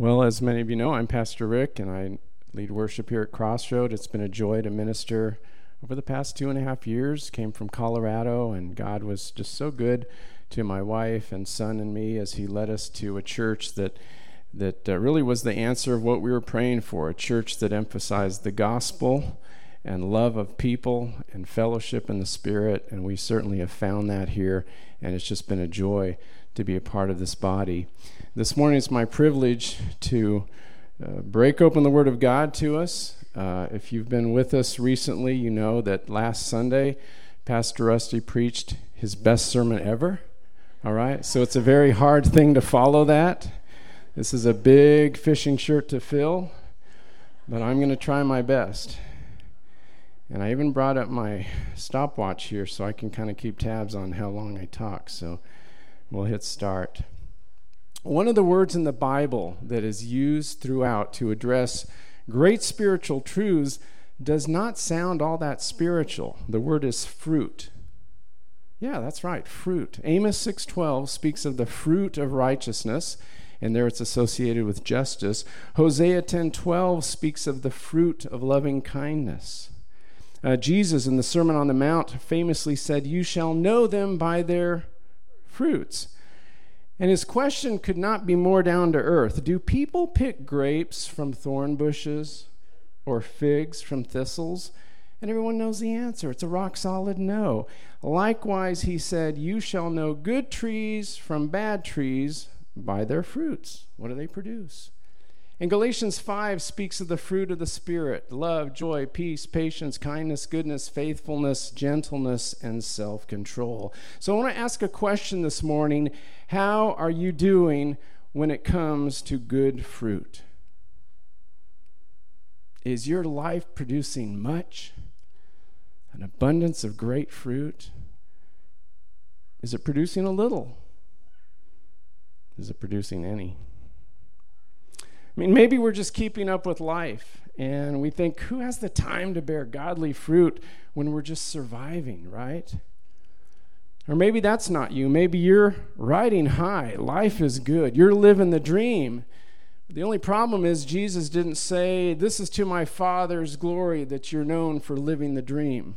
Well, as many of you know, I'm Pastor Rick and I lead worship here at Crossroad. It's been a joy to minister over the past two and a half years. Came from Colorado, and God was just so good to my wife and son and me as He led us to a church that that uh, really was the answer of what we were praying for. A church that emphasized the gospel and love of people and fellowship in the Spirit, and we certainly have found that here. And it's just been a joy to be a part of this body. This morning it's my privilege to uh, break open the Word of God to us. Uh, if you've been with us recently, you know that last Sunday, Pastor Rusty preached his best sermon ever. All right, so it's a very hard thing to follow that. This is a big fishing shirt to fill, but I'm going to try my best. And I even brought up my stopwatch here so I can kind of keep tabs on how long I talk. So we'll hit start. One of the words in the Bible that is used throughout to address great spiritual truths does not sound all that spiritual. The word is fruit. Yeah, that's right, fruit. Amos 6:12 speaks of the fruit of righteousness, and there it's associated with justice. Hosea 10:12 speaks of the fruit of loving kindness. Uh, Jesus in the Sermon on the Mount famously said, "You shall know them by their fruits." And his question could not be more down to earth. Do people pick grapes from thorn bushes or figs from thistles? And everyone knows the answer. It's a rock solid no. Likewise, he said, You shall know good trees from bad trees by their fruits. What do they produce? And Galatians 5 speaks of the fruit of the Spirit love, joy, peace, patience, kindness, goodness, faithfulness, gentleness, and self control. So I want to ask a question this morning How are you doing when it comes to good fruit? Is your life producing much? An abundance of great fruit? Is it producing a little? Is it producing any? I mean, maybe we're just keeping up with life and we think, who has the time to bear godly fruit when we're just surviving, right? Or maybe that's not you. Maybe you're riding high. Life is good. You're living the dream. The only problem is Jesus didn't say, This is to my Father's glory that you're known for living the dream.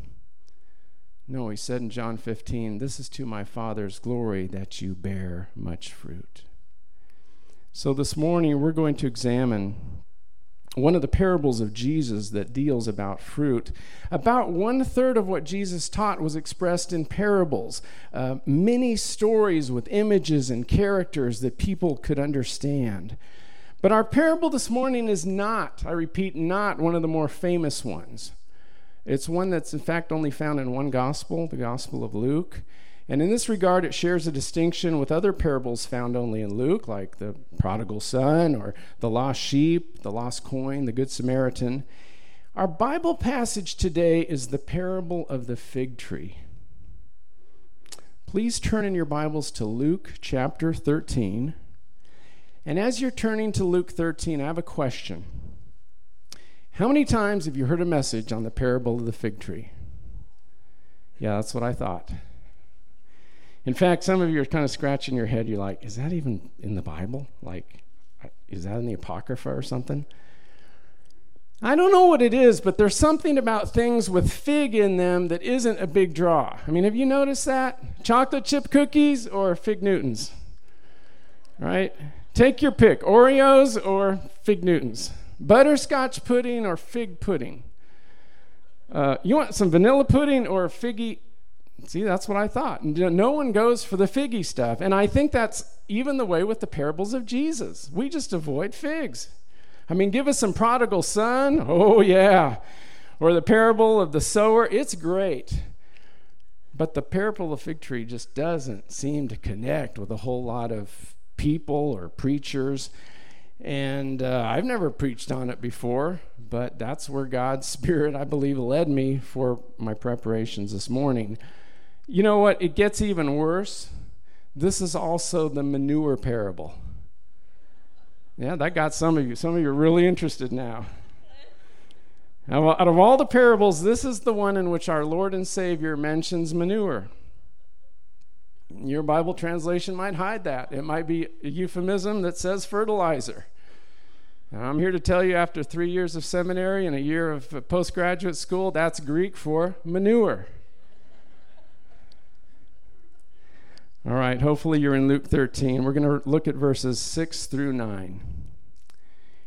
No, he said in John 15, This is to my Father's glory that you bear much fruit. So, this morning we're going to examine one of the parables of Jesus that deals about fruit. About one third of what Jesus taught was expressed in parables, uh, many stories with images and characters that people could understand. But our parable this morning is not, I repeat, not one of the more famous ones. It's one that's, in fact, only found in one gospel, the Gospel of Luke. And in this regard, it shares a distinction with other parables found only in Luke, like the prodigal son or the lost sheep, the lost coin, the good Samaritan. Our Bible passage today is the parable of the fig tree. Please turn in your Bibles to Luke chapter 13. And as you're turning to Luke 13, I have a question. How many times have you heard a message on the parable of the fig tree? Yeah, that's what I thought. In fact, some of you are kind of scratching your head. You're like, is that even in the Bible? Like, is that in the Apocrypha or something? I don't know what it is, but there's something about things with fig in them that isn't a big draw. I mean, have you noticed that? Chocolate chip cookies or fig Newtons? Right? Take your pick Oreos or fig Newtons, butterscotch pudding or fig pudding. Uh, you want some vanilla pudding or figgy See, that's what I thought. No one goes for the figgy stuff. And I think that's even the way with the parables of Jesus. We just avoid figs. I mean, give us some prodigal son. Oh, yeah. Or the parable of the sower. It's great. But the parable of the fig tree just doesn't seem to connect with a whole lot of people or preachers. And uh, I've never preached on it before, but that's where God's Spirit, I believe, led me for my preparations this morning. You know what? It gets even worse. This is also the manure parable. Yeah, that got some of you. Some of you are really interested now. Now, out of all the parables, this is the one in which our Lord and Savior mentions manure. Your Bible translation might hide that. It might be a euphemism that says fertilizer. Now, I'm here to tell you after three years of seminary and a year of postgraduate school, that's Greek for manure. All right, hopefully you're in Luke 13. We're going to look at verses 6 through 9.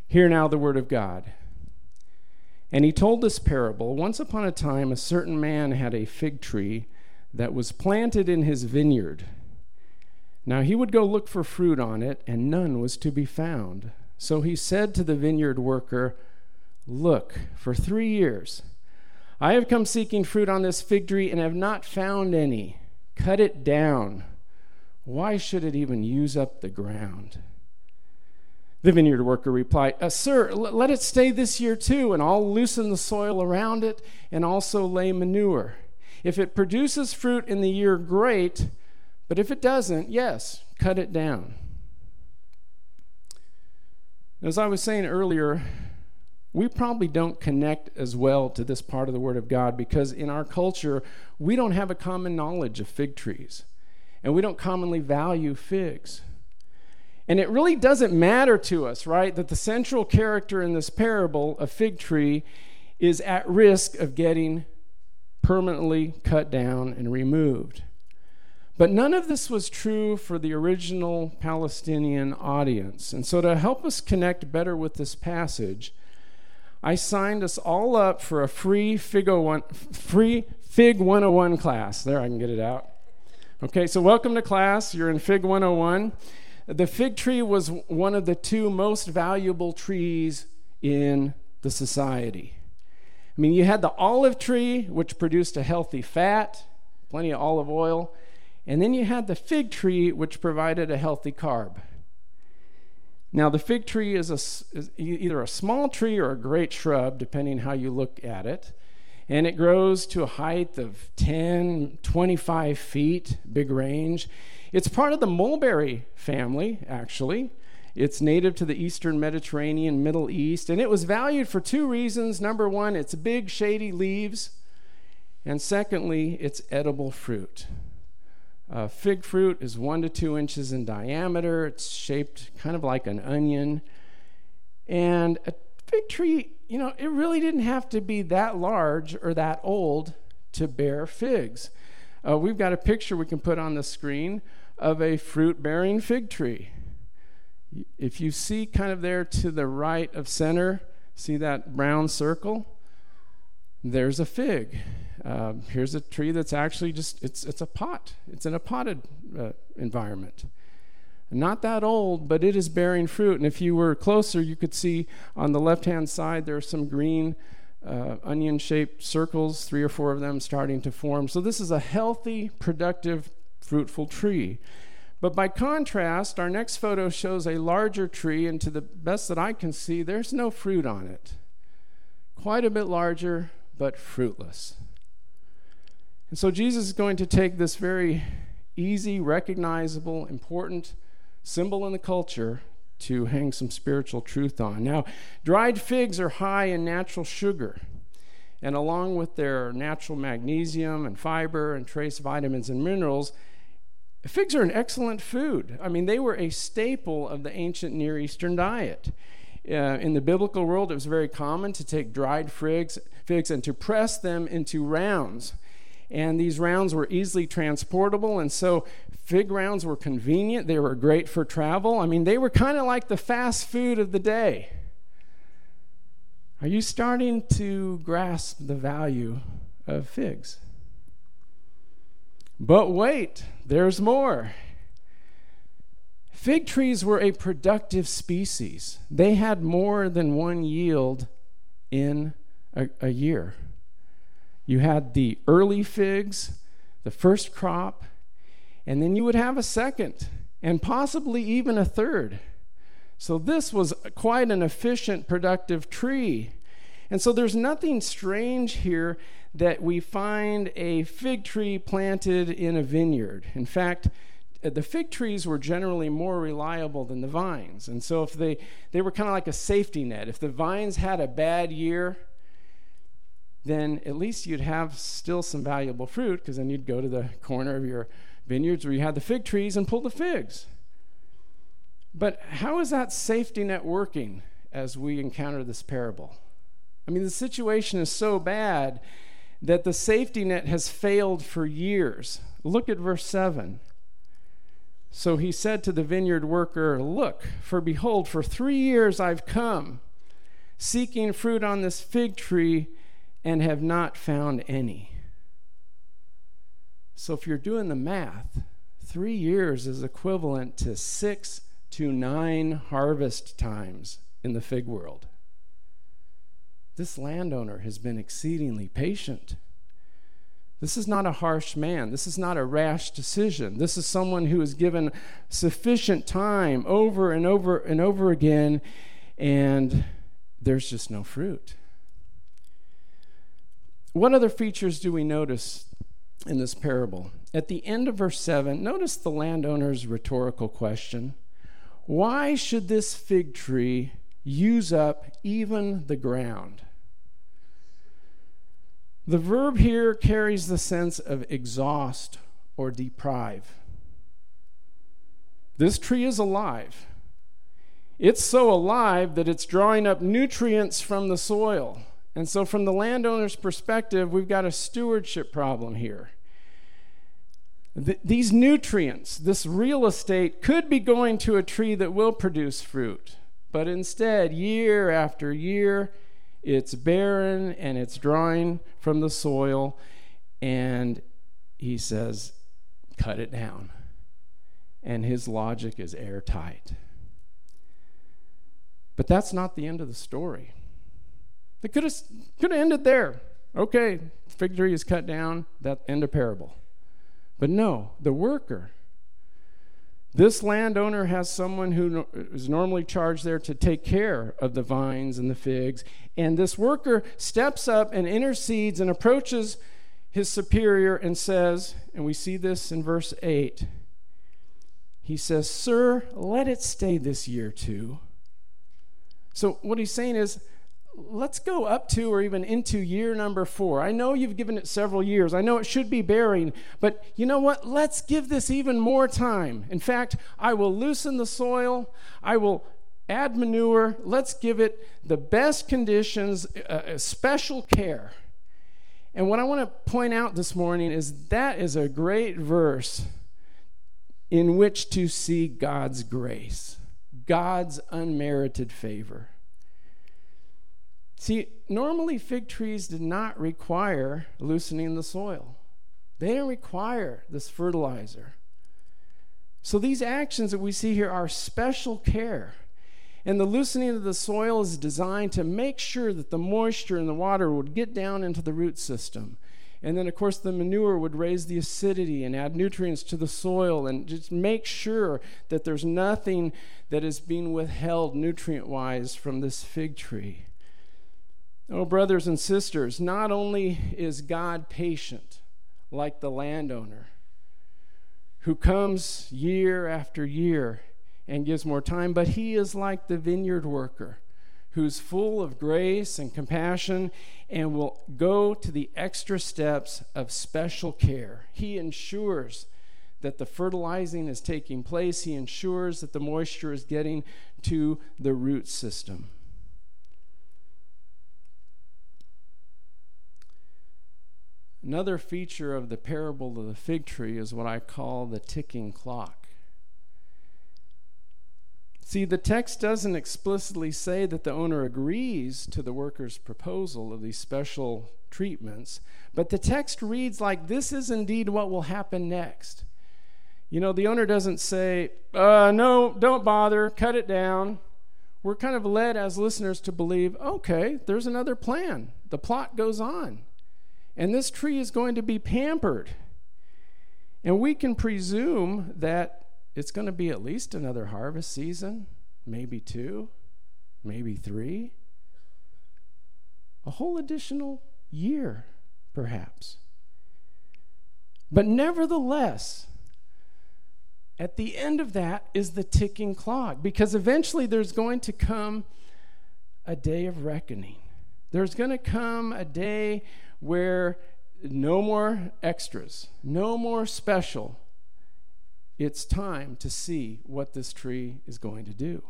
Hear now the word of God. And he told this parable Once upon a time, a certain man had a fig tree that was planted in his vineyard. Now he would go look for fruit on it, and none was to be found. So he said to the vineyard worker, Look, for three years I have come seeking fruit on this fig tree and have not found any. Cut it down. Why should it even use up the ground? The vineyard worker replied, uh, Sir, l- let it stay this year too, and I'll loosen the soil around it and also lay manure. If it produces fruit in the year, great, but if it doesn't, yes, cut it down. As I was saying earlier, we probably don't connect as well to this part of the Word of God because in our culture, we don't have a common knowledge of fig trees, and we don't commonly value figs. And it really doesn't matter to us, right, that the central character in this parable, a fig tree, is at risk of getting permanently cut down and removed. But none of this was true for the original Palestinian audience. And so, to help us connect better with this passage, I signed us all up for a free Fig, one, free Fig 101 class. There, I can get it out. Okay, so welcome to class. You're in Fig 101. The fig tree was one of the two most valuable trees in the society. I mean, you had the olive tree, which produced a healthy fat, plenty of olive oil, and then you had the fig tree, which provided a healthy carb. Now, the fig tree is, a, is either a small tree or a great shrub, depending how you look at it. And it grows to a height of 10, 25 feet, big range. It's part of the mulberry family, actually. It's native to the eastern Mediterranean, Middle East, and it was valued for two reasons. Number one, its big, shady leaves, and secondly, its edible fruit. Uh, fig fruit is one to two inches in diameter. It's shaped kind of like an onion. And a fig tree, you know, it really didn't have to be that large or that old to bear figs. Uh, we've got a picture we can put on the screen of a fruit bearing fig tree. If you see kind of there to the right of center, see that brown circle? There's a fig. Uh, here's a tree that's actually just, it's, it's a pot. It's in a potted uh, environment. Not that old, but it is bearing fruit. And if you were closer, you could see on the left hand side there are some green uh, onion shaped circles, three or four of them starting to form. So, this is a healthy, productive, fruitful tree. But by contrast, our next photo shows a larger tree, and to the best that I can see, there's no fruit on it. Quite a bit larger, but fruitless. And so, Jesus is going to take this very easy, recognizable, important symbol in the culture to hang some spiritual truth on. Now, dried figs are high in natural sugar, and along with their natural magnesium and fiber and trace vitamins and minerals, figs are an excellent food. I mean, they were a staple of the ancient Near Eastern diet. Uh, in the biblical world, it was very common to take dried figs, figs and to press them into rounds and these rounds were easily transportable and so fig rounds were convenient. They were great for travel. I mean they were kind of like the fast food of the day. Are you starting to grasp the value of figs? But wait there's more. Fig trees were a productive species. They had more than one yield in a, a year you had the early figs, the first crop, and then you would have a second and possibly even a third. So this was quite an efficient, productive tree. And so there's nothing strange here that we find a fig tree planted in a vineyard. In fact, uh, the fig trees were generally more reliable than the vines. And so if they they were kind of like a safety net. If the vines had a bad year, then at least you'd have still some valuable fruit because then you'd go to the corner of your vineyards where you had the fig trees and pull the figs. But how is that safety net working as we encounter this parable. I mean, the situation is so bad that the safety net has failed for years. Look at verse 7. So he said to the vineyard worker, Look, for behold, for three years I've come, seeking fruit on this fig tree, and have not found any. So if you're doing the math, three years is equivalent to six to nine harvest times in the fig world. This landowner has been exceedingly patient. This is not a harsh man. This is not a rash decision. This is someone who has given sufficient time over and over and over again, and there's just no fruit. What other features do we notice in this parable? At the end of verse 7, notice the landowner's rhetorical question Why should this fig tree use up even the ground? The verb here carries the sense of exhaust or deprive. This tree is alive. It's so alive that it's drawing up nutrients from the soil. And so, from the landowner's perspective, we've got a stewardship problem here. Th- these nutrients, this real estate, could be going to a tree that will produce fruit. But instead, year after year, it's barren and it's drawing from the soil. And he says, cut it down. And his logic is airtight. But that's not the end of the story. It could have could have ended there. Okay, fig tree is cut down, that end of parable. But no, the worker this landowner has someone who is normally charged there to take care of the vines and the figs. And this worker steps up and intercedes and approaches his superior and says, and we see this in verse 8. He says, Sir, let it stay this year too. So, what he's saying is, let's go up to or even into year number four. I know you've given it several years. I know it should be bearing, but you know what? Let's give this even more time. In fact, I will loosen the soil, I will add manure. Let's give it the best conditions, uh, uh special care. And what I want to point out this morning is that is a great verse in which to see God's grace, God's unmerited favor. See, normally fig trees did not require loosening the soil, they didn't require this fertilizer. So these actions that we see here are special care. And the loosening of the soil is designed to make sure that the moisture and the water would get down into the root system. And then, of course, the manure would raise the acidity and add nutrients to the soil and just make sure that there's nothing that is being withheld nutrient wise from this fig tree. Oh, brothers and sisters, not only is God patient like the landowner who comes year after year and gives more time, but he is like the vineyard worker who's full of grace and compassion and will go to the extra steps of special care. He ensures that the fertilizing is taking place, he ensures that the moisture is getting to the root system. Another feature of the parable of the fig tree is what I call the ticking clock. See, the text doesn't explicitly say that the owner agrees to the worker's proposal of these special treatments, but the text reads like this is indeed what will happen next. You know, the owner doesn't say, uh, no, don't bother, cut it down. We're kind of led as listeners to believe, okay, there's another plan. The plot goes on. And this tree is going to be pampered. And we can presume that it's going to be at least another harvest season, maybe two, maybe three, a whole additional year, perhaps. But nevertheless, at the end of that is the ticking clock, because eventually there's going to come a day of reckoning. There's going to come a day where no more extras, no more special. It's time to see what this tree is going to do.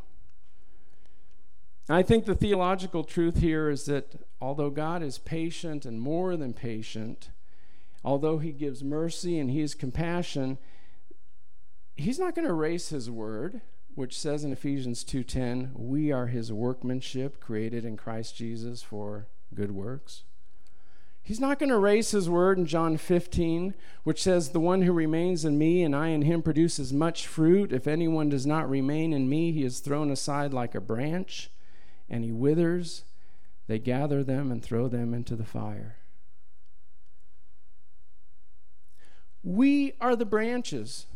I think the theological truth here is that although God is patient and more than patient, although he gives mercy and he is compassion, he's not going to erase his word, which says in Ephesians 2:10, "We are his workmanship created in Christ Jesus for good works." He's not going to erase his word in John 15, which says, The one who remains in me and I in him produces much fruit. If anyone does not remain in me, he is thrown aside like a branch and he withers. They gather them and throw them into the fire. We are the branches.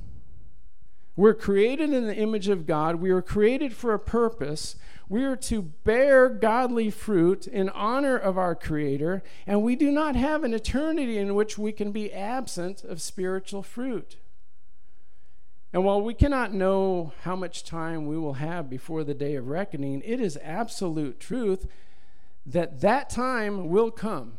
We're created in the image of God. We are created for a purpose. We are to bear godly fruit in honor of our Creator, and we do not have an eternity in which we can be absent of spiritual fruit. And while we cannot know how much time we will have before the day of reckoning, it is absolute truth that that time will come.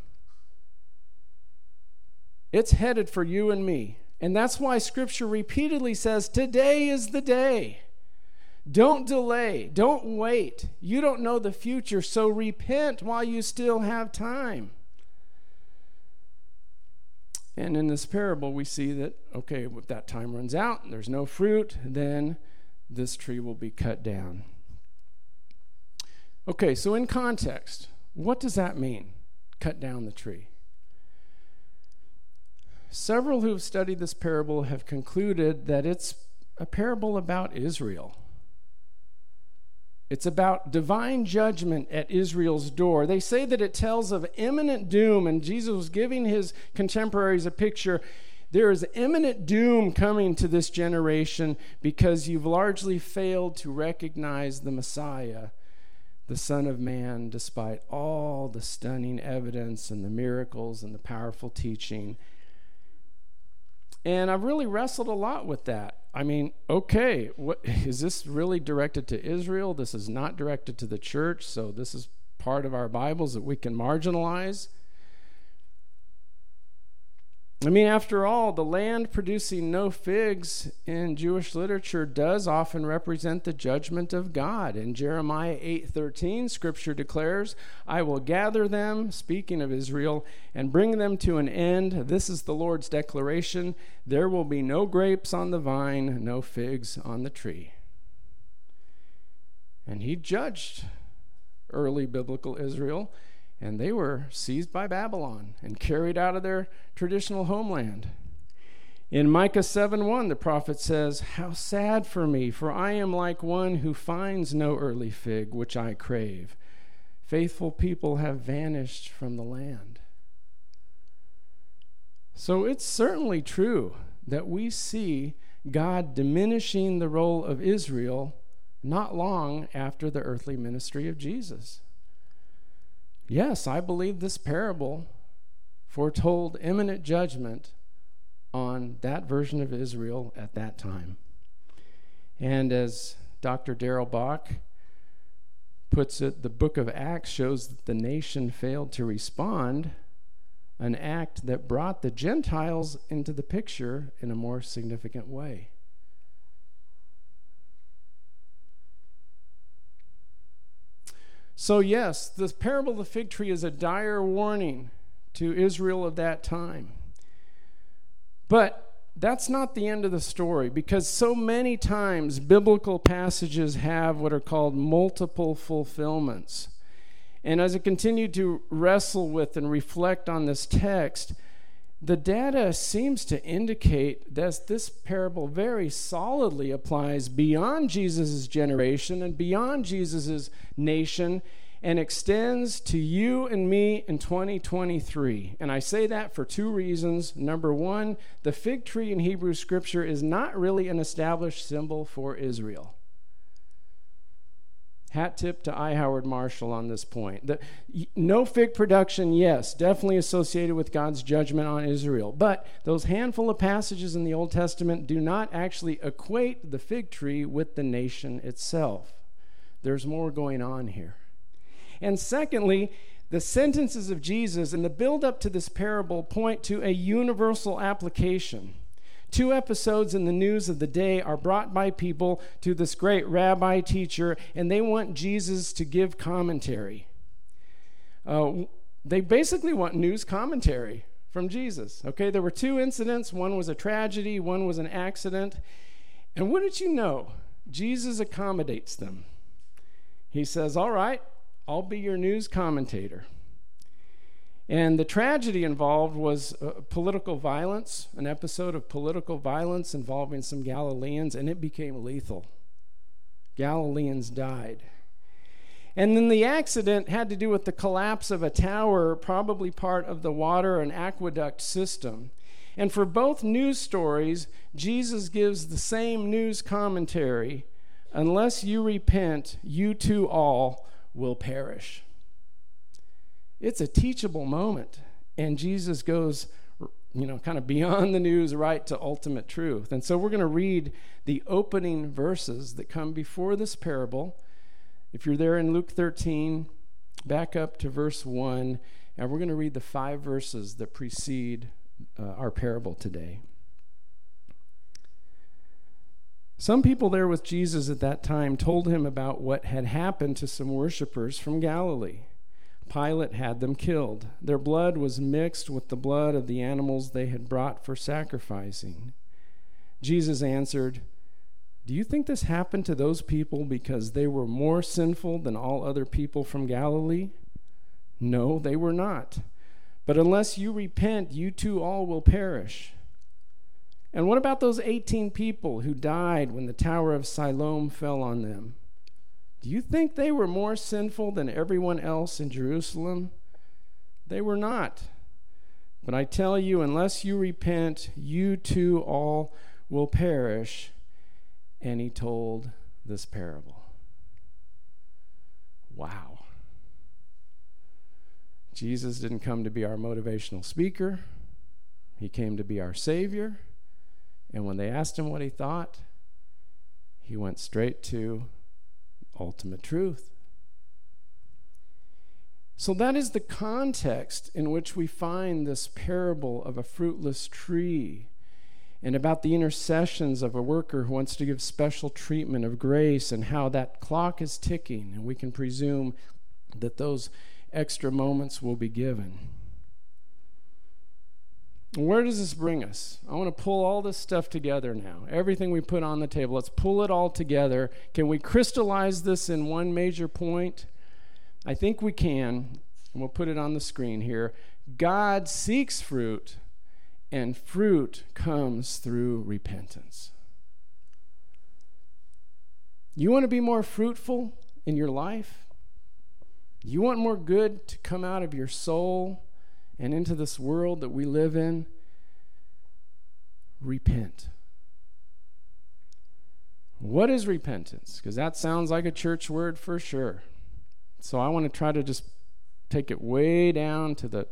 It's headed for you and me. And that's why Scripture repeatedly says, Today is the day. Don't delay. Don't wait. You don't know the future, so repent while you still have time. And in this parable, we see that, okay, if that time runs out, there's no fruit, then this tree will be cut down. Okay, so in context, what does that mean? Cut down the tree. Several who have studied this parable have concluded that it's a parable about Israel. It's about divine judgment at Israel's door. They say that it tells of imminent doom, and Jesus was giving his contemporaries a picture. There is imminent doom coming to this generation because you've largely failed to recognize the Messiah, the Son of Man, despite all the stunning evidence and the miracles and the powerful teaching. And I've really wrestled a lot with that. I mean, okay, what, is this really directed to Israel? This is not directed to the church, so this is part of our Bibles that we can marginalize. I mean, after all, the land producing no figs in Jewish literature does often represent the judgment of God. In Jeremiah 8:13, scripture declares, "I will gather them, speaking of Israel, and bring them to an end. This is the Lord's declaration, there will be no grapes on the vine, no figs on the tree." And he judged early biblical Israel and they were seized by Babylon and carried out of their traditional homeland. In Micah 7 1, the prophet says, How sad for me, for I am like one who finds no early fig which I crave. Faithful people have vanished from the land. So it's certainly true that we see God diminishing the role of Israel not long after the earthly ministry of Jesus. Yes, I believe this parable foretold imminent judgment on that version of Israel at that time. And as Dr. Darrell Bock puts it, the book of Acts shows that the nation failed to respond, an act that brought the Gentiles into the picture in a more significant way. So, yes, the parable of the fig tree is a dire warning to Israel of that time. But that's not the end of the story because so many times biblical passages have what are called multiple fulfillments. And as I continue to wrestle with and reflect on this text, the data seems to indicate that this parable very solidly applies beyond Jesus' generation and beyond Jesus' nation and extends to you and me in 2023. And I say that for two reasons. Number one, the fig tree in Hebrew scripture is not really an established symbol for Israel. Hat tip to I. Howard Marshall on this point. The, no fig production, yes, definitely associated with God's judgment on Israel. But those handful of passages in the Old Testament do not actually equate the fig tree with the nation itself. There's more going on here. And secondly, the sentences of Jesus and the build up to this parable point to a universal application Two episodes in the news of the day are brought by people to this great rabbi teacher, and they want Jesus to give commentary. Uh, they basically want news commentary from Jesus. Okay, there were two incidents one was a tragedy, one was an accident. And wouldn't you know, Jesus accommodates them. He says, All right, I'll be your news commentator. And the tragedy involved was uh, political violence, an episode of political violence involving some Galileans, and it became lethal. Galileans died. And then the accident had to do with the collapse of a tower, probably part of the water and aqueduct system. And for both news stories, Jesus gives the same news commentary Unless you repent, you too all will perish. It's a teachable moment. And Jesus goes, you know, kind of beyond the news right to ultimate truth. And so we're going to read the opening verses that come before this parable if you're there in Luke 13, back up to verse 1, and we're going to read the five verses that precede uh, our parable today. Some people there with Jesus at that time told him about what had happened to some worshippers from Galilee. Pilate had them killed. Their blood was mixed with the blood of the animals they had brought for sacrificing. Jesus answered, do you think this happened to those people because they were more sinful than all other people from Galilee? No, they were not. But unless you repent, you too all will perish. And what about those 18 people who died when the Tower of Siloam fell on them? Do you think they were more sinful than everyone else in Jerusalem? They were not. But I tell you, unless you repent, you too all will perish and he told this parable. Wow. Jesus didn't come to be our motivational speaker, he came to be our Savior. And when they asked him what he thought, he went straight to ultimate truth. So, that is the context in which we find this parable of a fruitless tree and about the intercessions of a worker who wants to give special treatment of grace and how that clock is ticking, and we can presume that those extra moments will be given. Where does this bring us? I want to pull all this stuff together now. Everything we put on the table, let's pull it all together. Can we crystallize this in one major point? I think we can, and we'll put it on the screen here. God seeks fruit and fruit comes through repentance. You want to be more fruitful in your life? You want more good to come out of your soul and into this world that we live in? Repent. What is repentance? Because that sounds like a church word for sure. So I want to try to just take it way down to the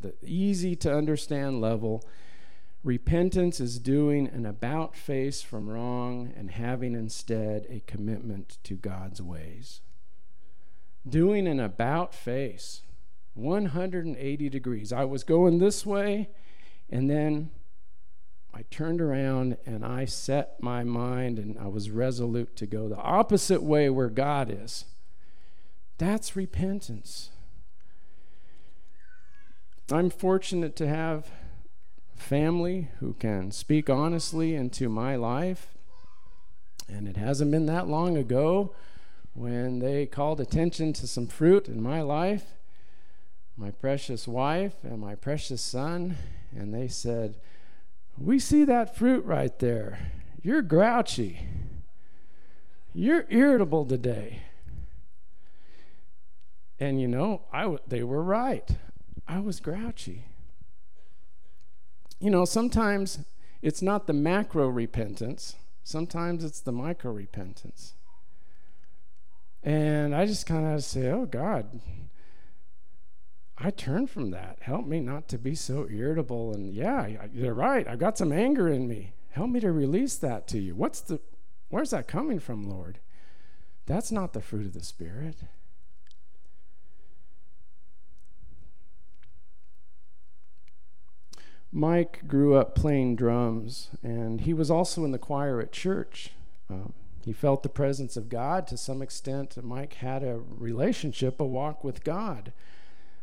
the, easy to understand level. Repentance is doing an about face from wrong and having instead a commitment to God's ways. Doing an about face, 180 degrees. I was going this way, and then I turned around and I set my mind and I was resolute to go the opposite way where God is. That's repentance. I'm fortunate to have family who can speak honestly into my life. And it hasn't been that long ago when they called attention to some fruit in my life, my precious wife and my precious son, and they said, We see that fruit right there. You're grouchy. You're irritable today. And you know, I w- they were right. I was grouchy. You know, sometimes it's not the macro repentance, sometimes it's the micro repentance. And I just kind of say, oh, God, I turn from that. Help me not to be so irritable. And yeah, you're right. I've got some anger in me. Help me to release that to you. What's the, where's that coming from, Lord? That's not the fruit of the Spirit. Mike grew up playing drums, and he was also in the choir at church. Um, he felt the presence of God to some extent. Mike had a relationship, a walk with God.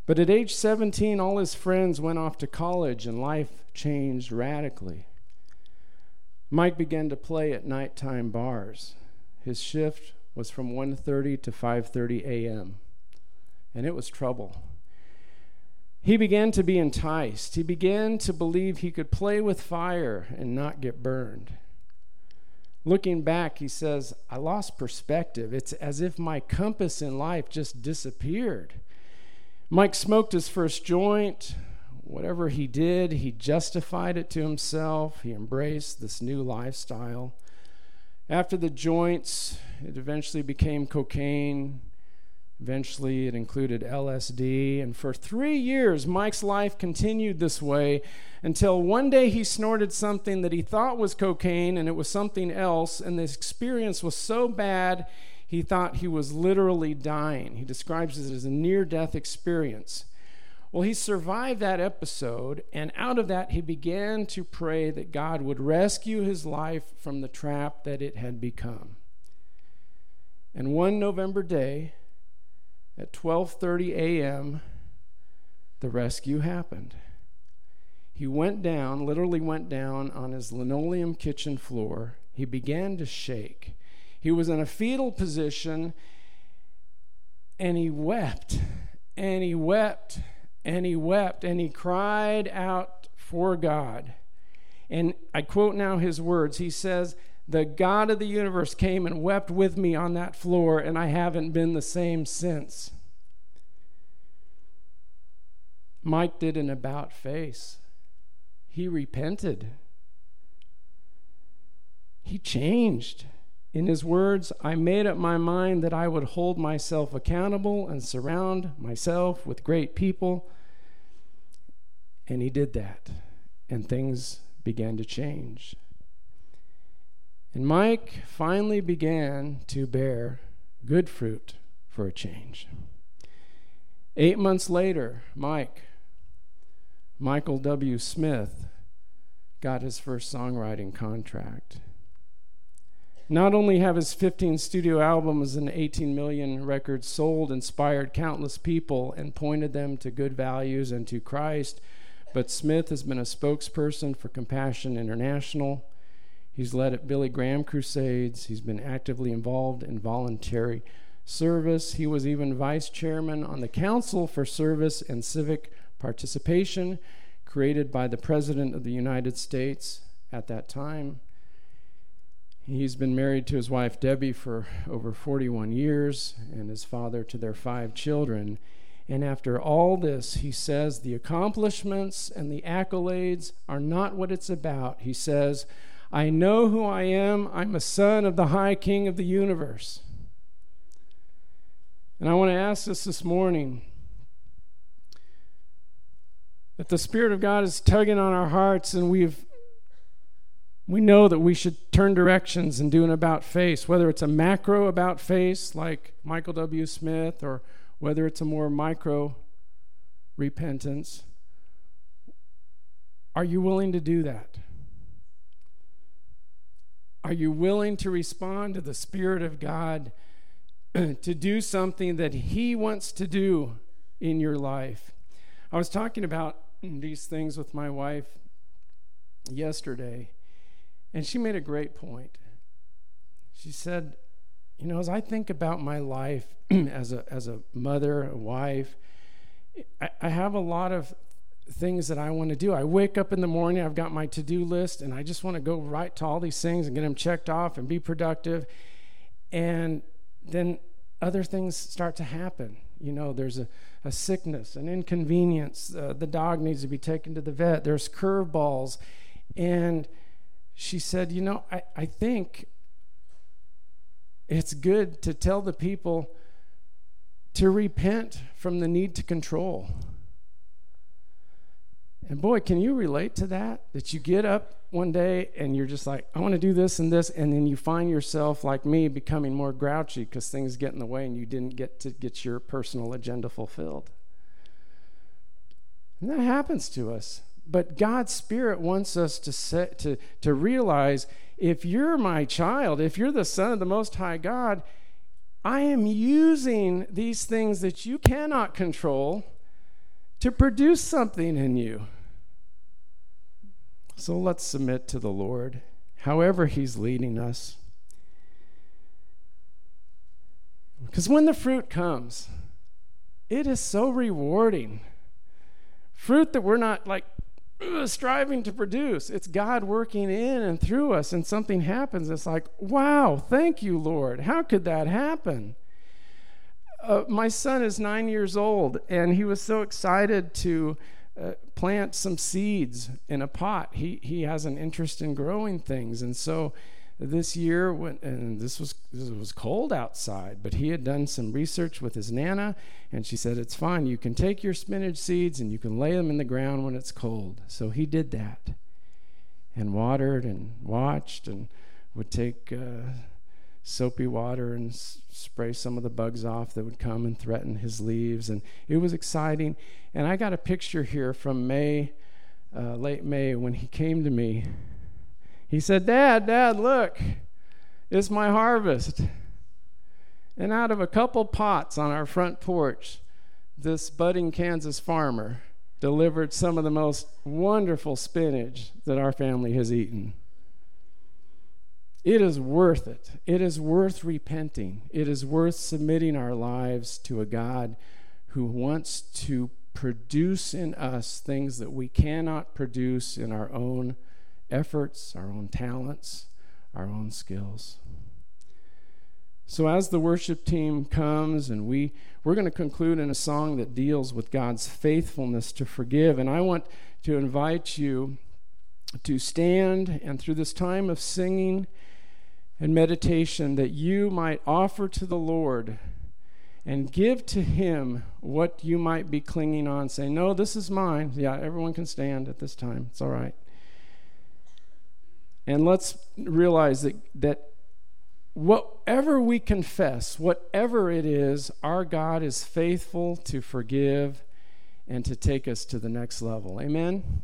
But at age 17, all his friends went off to college, and life changed radically. Mike began to play at nighttime bars. His shift was from 1:30 to 5:30 a.m. and it was trouble. He began to be enticed. He began to believe he could play with fire and not get burned. Looking back, he says, I lost perspective. It's as if my compass in life just disappeared. Mike smoked his first joint. Whatever he did, he justified it to himself. He embraced this new lifestyle. After the joints, it eventually became cocaine. Eventually, it included LSD. And for three years, Mike's life continued this way until one day he snorted something that he thought was cocaine and it was something else. And the experience was so bad, he thought he was literally dying. He describes it as a near death experience. Well, he survived that episode, and out of that, he began to pray that God would rescue his life from the trap that it had become. And one November day, at 12:30 a.m., the rescue happened. He went down, literally went down on his linoleum kitchen floor. He began to shake. He was in a fetal position and he wept and he wept and he wept and he cried out for God. And I quote now his words. He says, The God of the universe came and wept with me on that floor, and I haven't been the same since. Mike did an about face. He repented. He changed. In his words, I made up my mind that I would hold myself accountable and surround myself with great people. And he did that. And things began to change. And Mike finally began to bear good fruit for a change. Eight months later, Mike Michael W. Smith got his first songwriting contract. Not only have his 15 studio albums and 18 million records sold inspired countless people and pointed them to good values and to Christ, but Smith has been a spokesperson for Compassion International. He's led at Billy Graham crusades. He's been actively involved in voluntary service. He was even vice chairman on the Council for Service and Civic participation created by the President of the United States at that time. He's been married to his wife Debbie for over 41 years and his father to their five children. And after all this, he says the accomplishments and the accolades are not what it's about. He says, I know who I am. I'm a son of the high king of the universe. And I want to ask this this morning that the Spirit of God is tugging on our hearts, and we've we know that we should turn directions and do an about face, whether it's a macro about face like Michael W. Smith, or whether it's a more micro repentance. Are you willing to do that? Are you willing to respond to the Spirit of God to do something that He wants to do in your life? I was talking about these things with my wife yesterday, and she made a great point. She said, You know, as I think about my life as, a, as a mother, a wife, I, I have a lot of things that I want to do. I wake up in the morning, I've got my to do list, and I just want to go right to all these things and get them checked off and be productive. And then other things start to happen. You know, there's a, a sickness, an inconvenience. Uh, the dog needs to be taken to the vet. There's curveballs. And she said, You know, I, I think it's good to tell the people to repent from the need to control. And boy, can you relate to that? That you get up one day and you're just like, I want to do this and this, and then you find yourself, like me, becoming more grouchy because things get in the way and you didn't get to get your personal agenda fulfilled. And that happens to us. But God's Spirit wants us to set, to to realize if you're my child, if you're the son of the most high God, I am using these things that you cannot control to produce something in you. So let's submit to the Lord, however He's leading us. Because when the fruit comes, it is so rewarding. Fruit that we're not like striving to produce. It's God working in and through us, and something happens. It's like, wow, thank you, Lord. How could that happen? Uh, my son is nine years old, and he was so excited to uh, plant some seeds in a pot. He he has an interest in growing things, and so this year when and this was this was cold outside but he had done some research with his nana and she said it's fine. You can take your spinach seeds and you can lay them in the ground when it's cold. So he did that and watered and watched and would take uh, soapy water and s- spray some of the bugs off that would come and threaten his leaves. And it was exciting. And i got a picture here from may uh, late may when he came to me he said, Dad, Dad, look, it's my harvest. And out of a couple pots on our front porch, this budding Kansas farmer delivered some of the most wonderful spinach that our family has eaten. It is worth it. It is worth repenting. It is worth submitting our lives to a God who wants to produce in us things that we cannot produce in our own efforts, our own talents, our own skills. So as the worship team comes and we we're going to conclude in a song that deals with God's faithfulness to forgive. And I want to invite you to stand and through this time of singing and meditation that you might offer to the Lord and give to him what you might be clinging on say no this is mine. Yeah everyone can stand at this time. It's all right and let's realize that, that whatever we confess, whatever it is, our God is faithful to forgive and to take us to the next level. Amen?